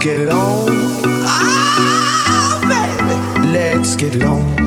Get it on. Oh, baby. Let's get it on.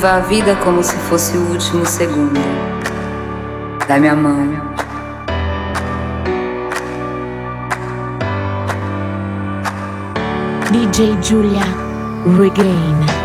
Viva a vida como se fosse o último segundo. Dá-me a mão. DJ Julia Regain.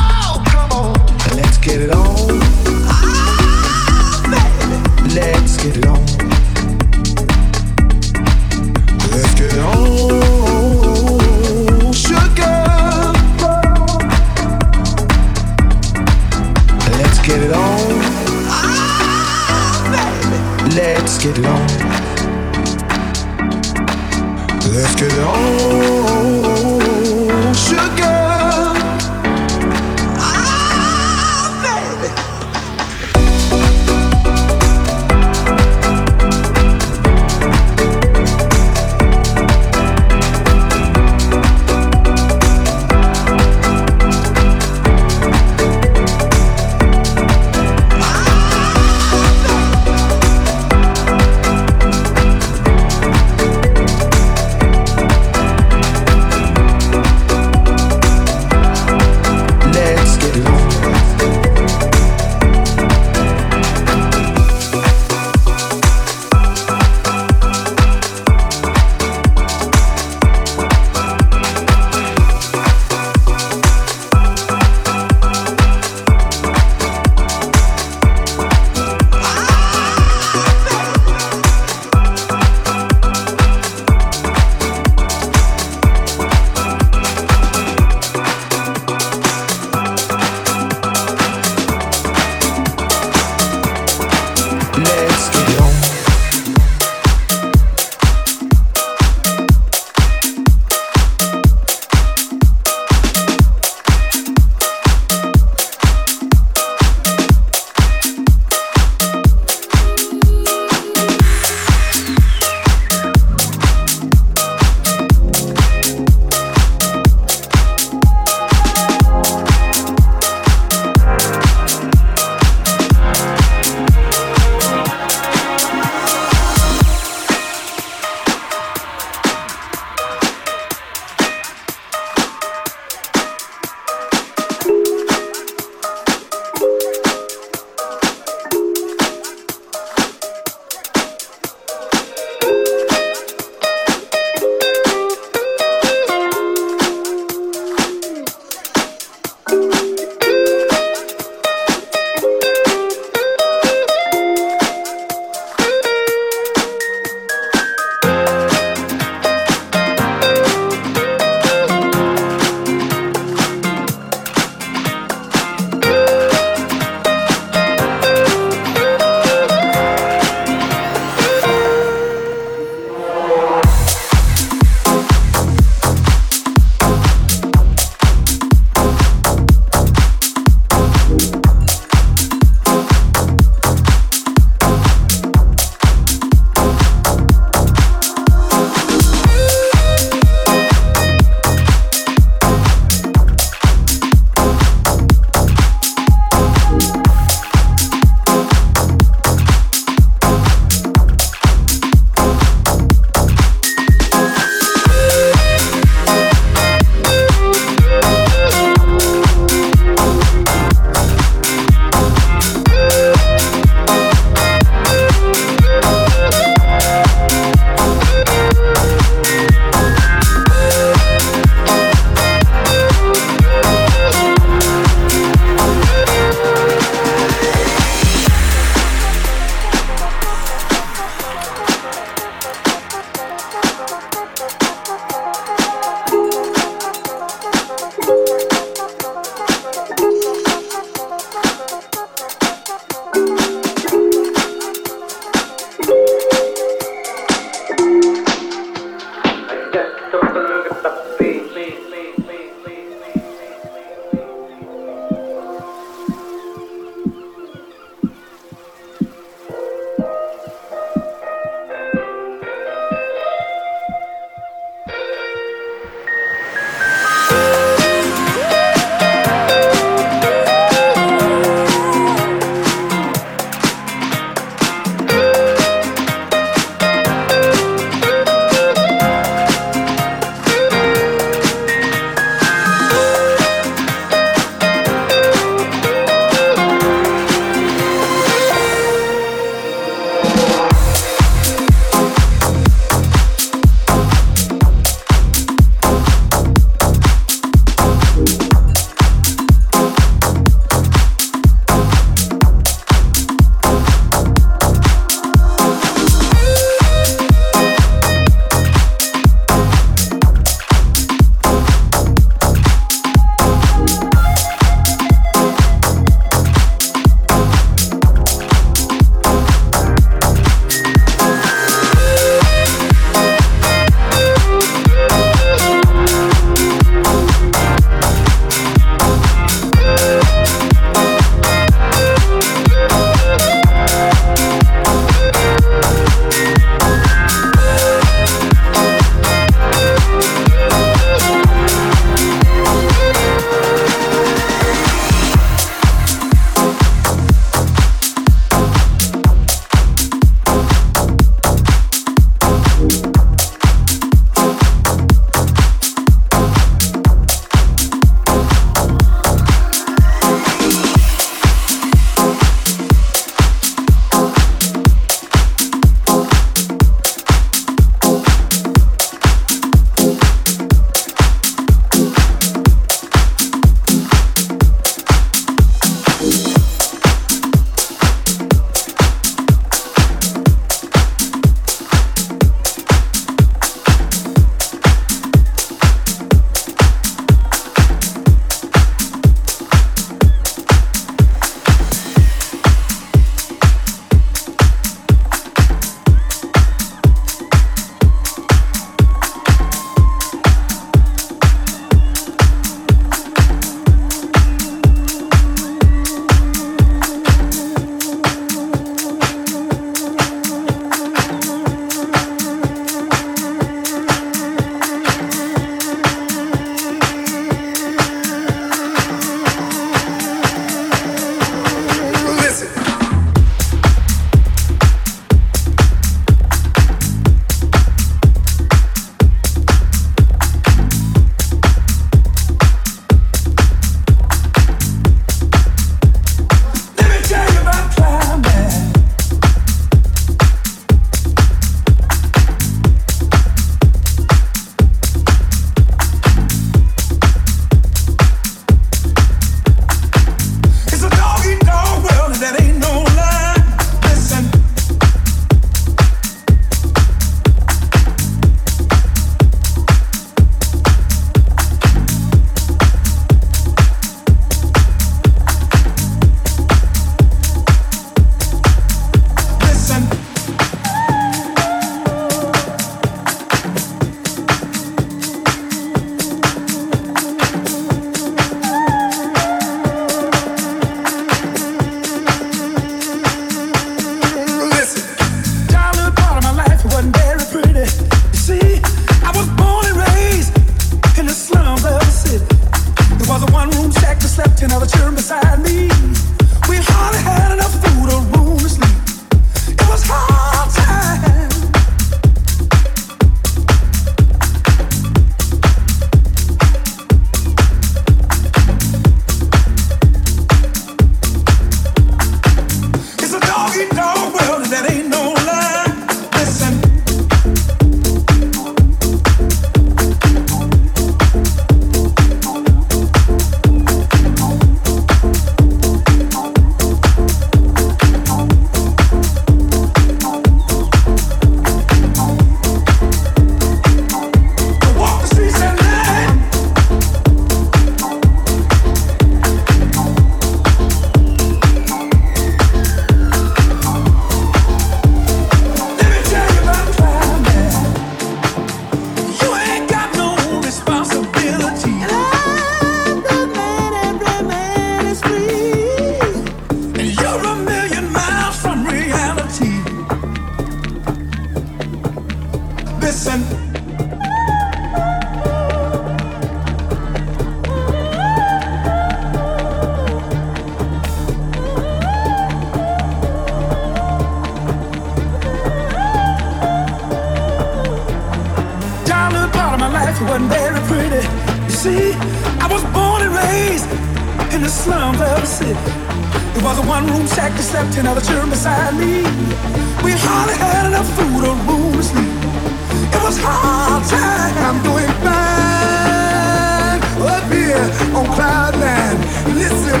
on cloud nine. Listen,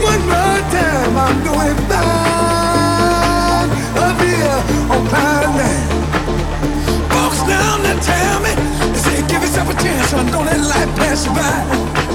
one more time, I'm doing fine up here on cloud nine. Folks down and tell me, they say, give yourself a chance, son, don't let life pass you by.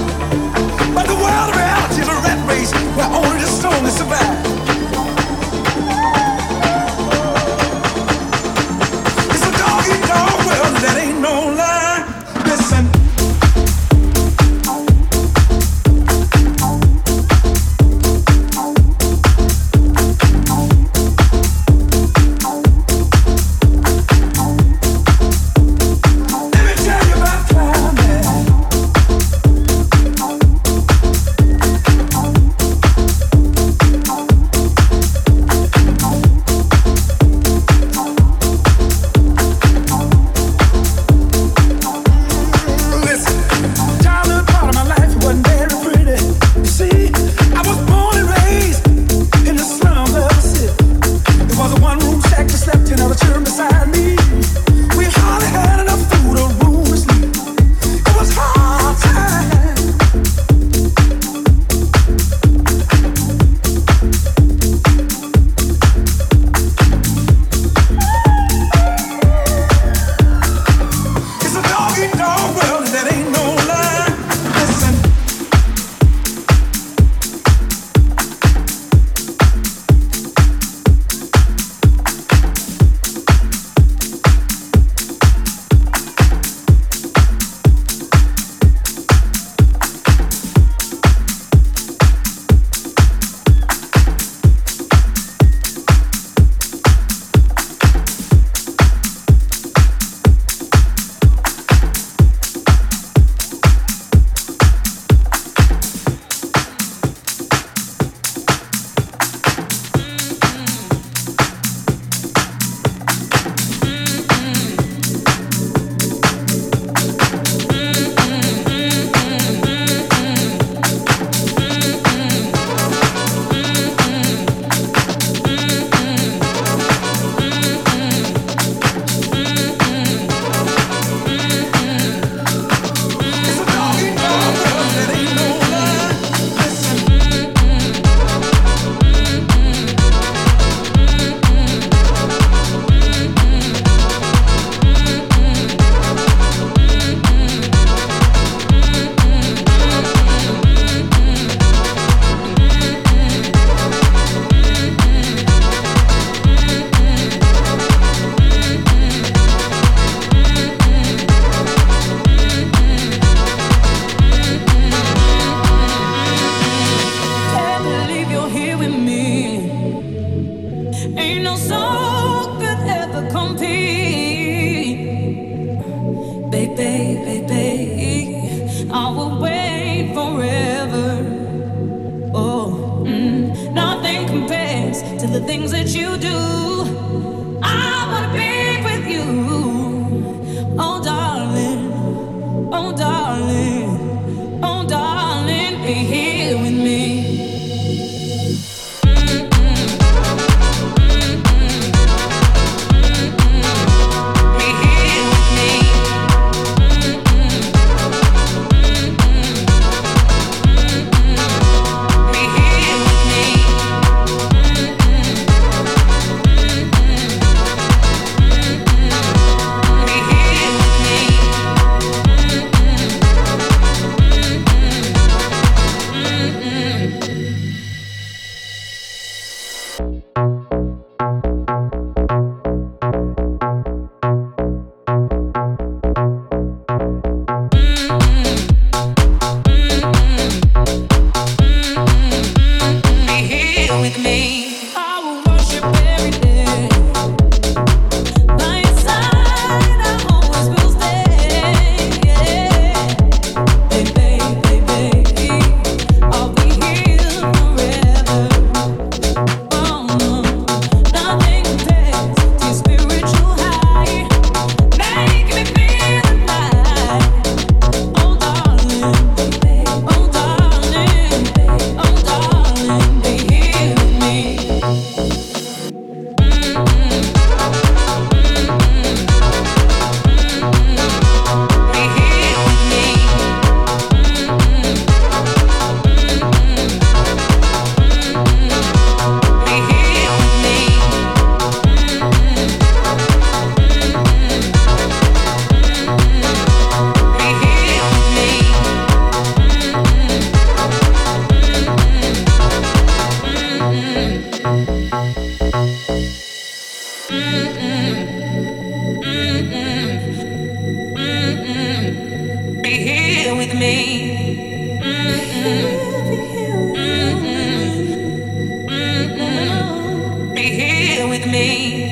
Mm-hmm. Mm-hmm. Mm-hmm. Be here with me.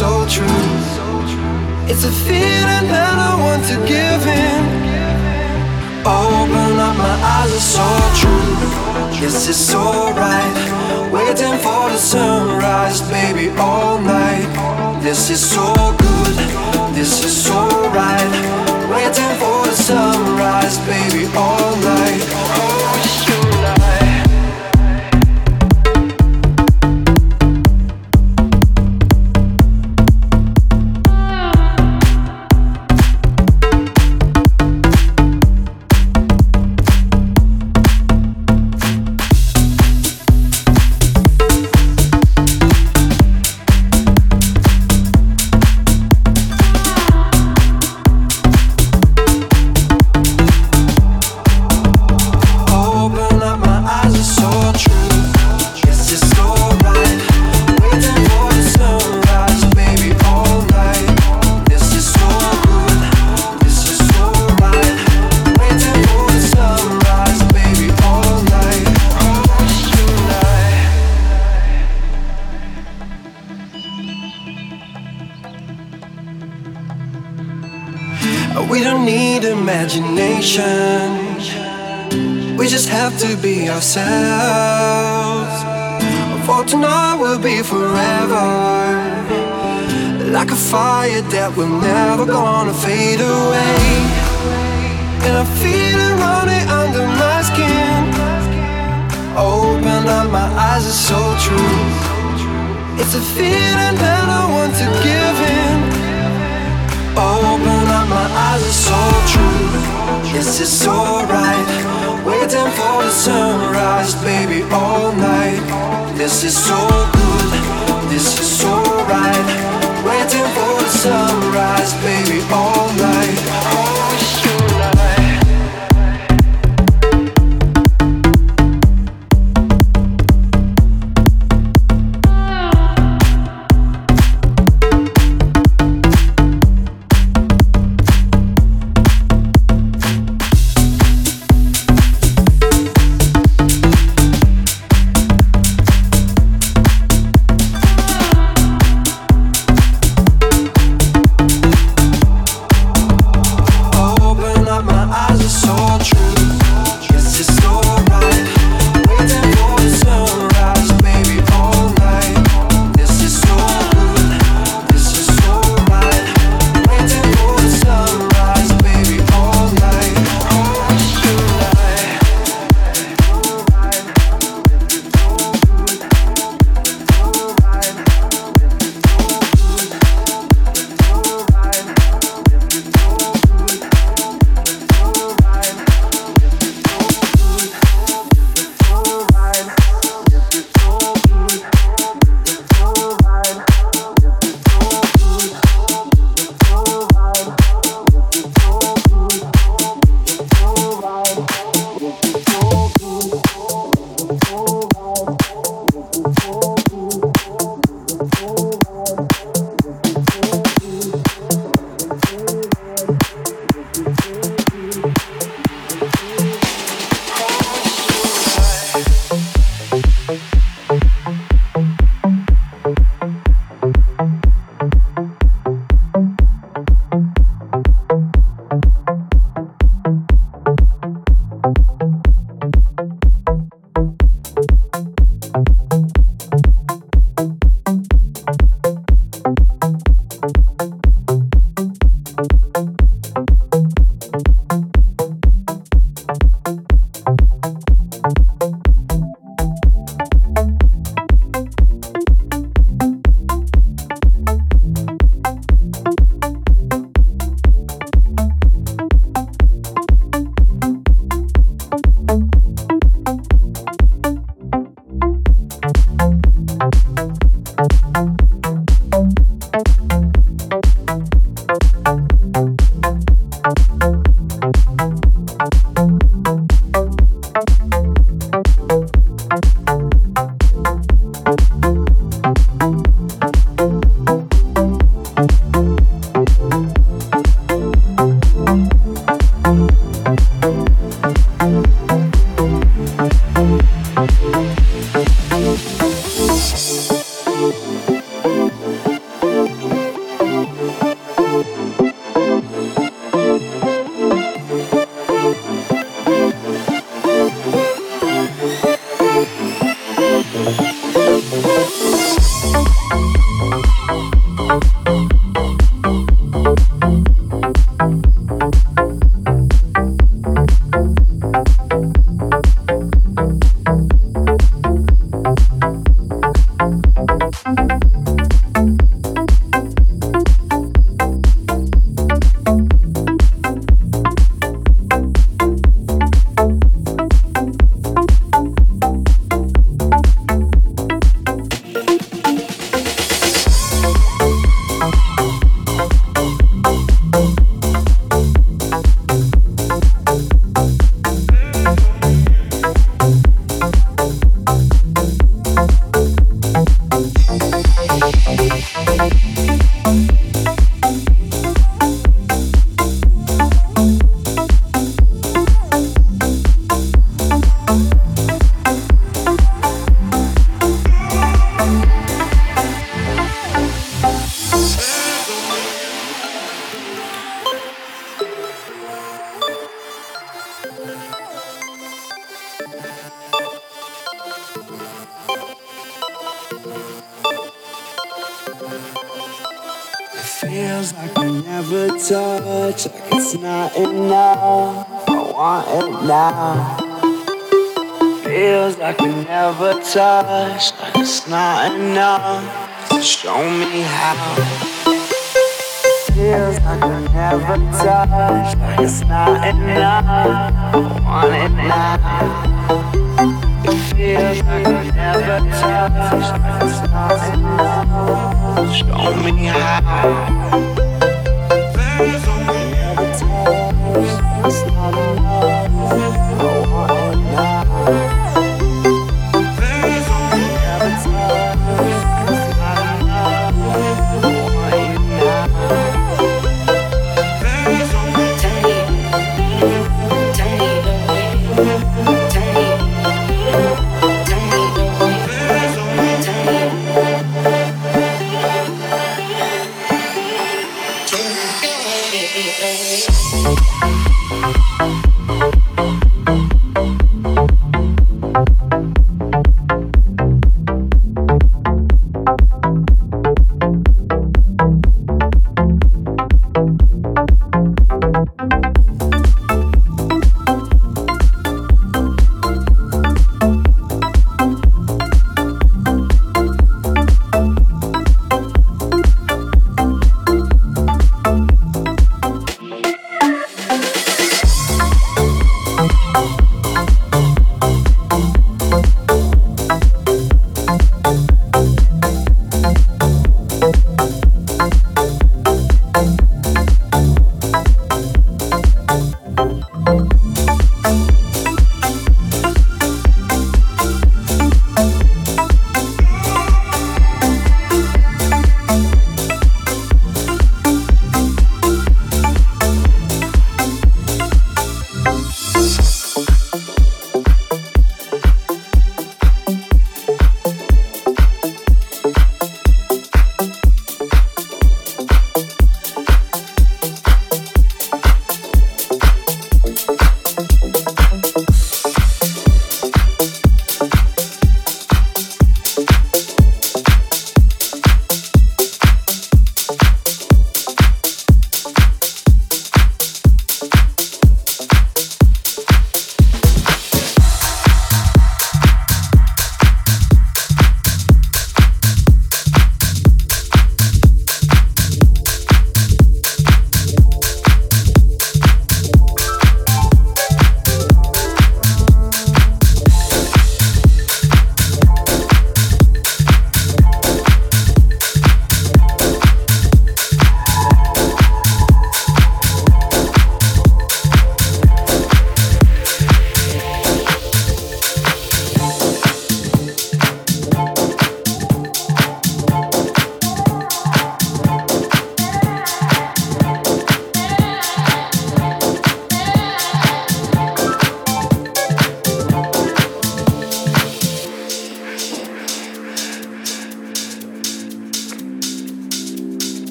so true. It's a feeling that I want to give in. Open up, my eyes are so true. This is so right. Waiting for the sunrise, baby, all night. This is so good. This is so right. Waiting for the sunrise, baby, all night. Oh, this is alright. Waiting for the sunrise, baby, all night. This is so good, this is alright. Waiting for the sunrise, baby, all night.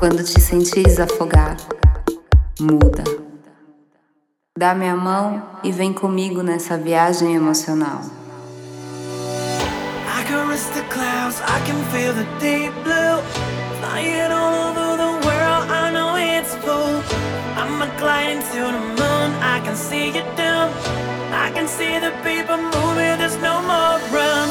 Quando te sentires afogar, muda. Dá minha mão e vem comigo nessa viagem emocional. I can risk the clouds, I can feel the deep blue. Flying all over the world, I know it's full. I'm a gliding to the moon, I can see you down. I can see the people moving, there's no more run.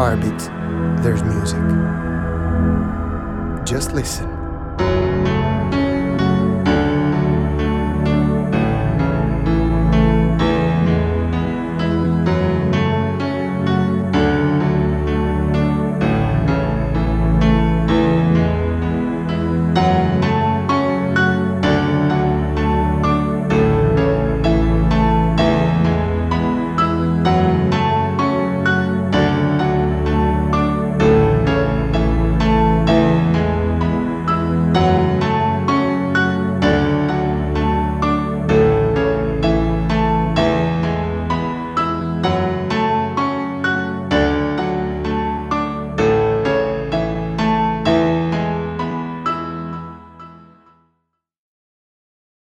Butterfly's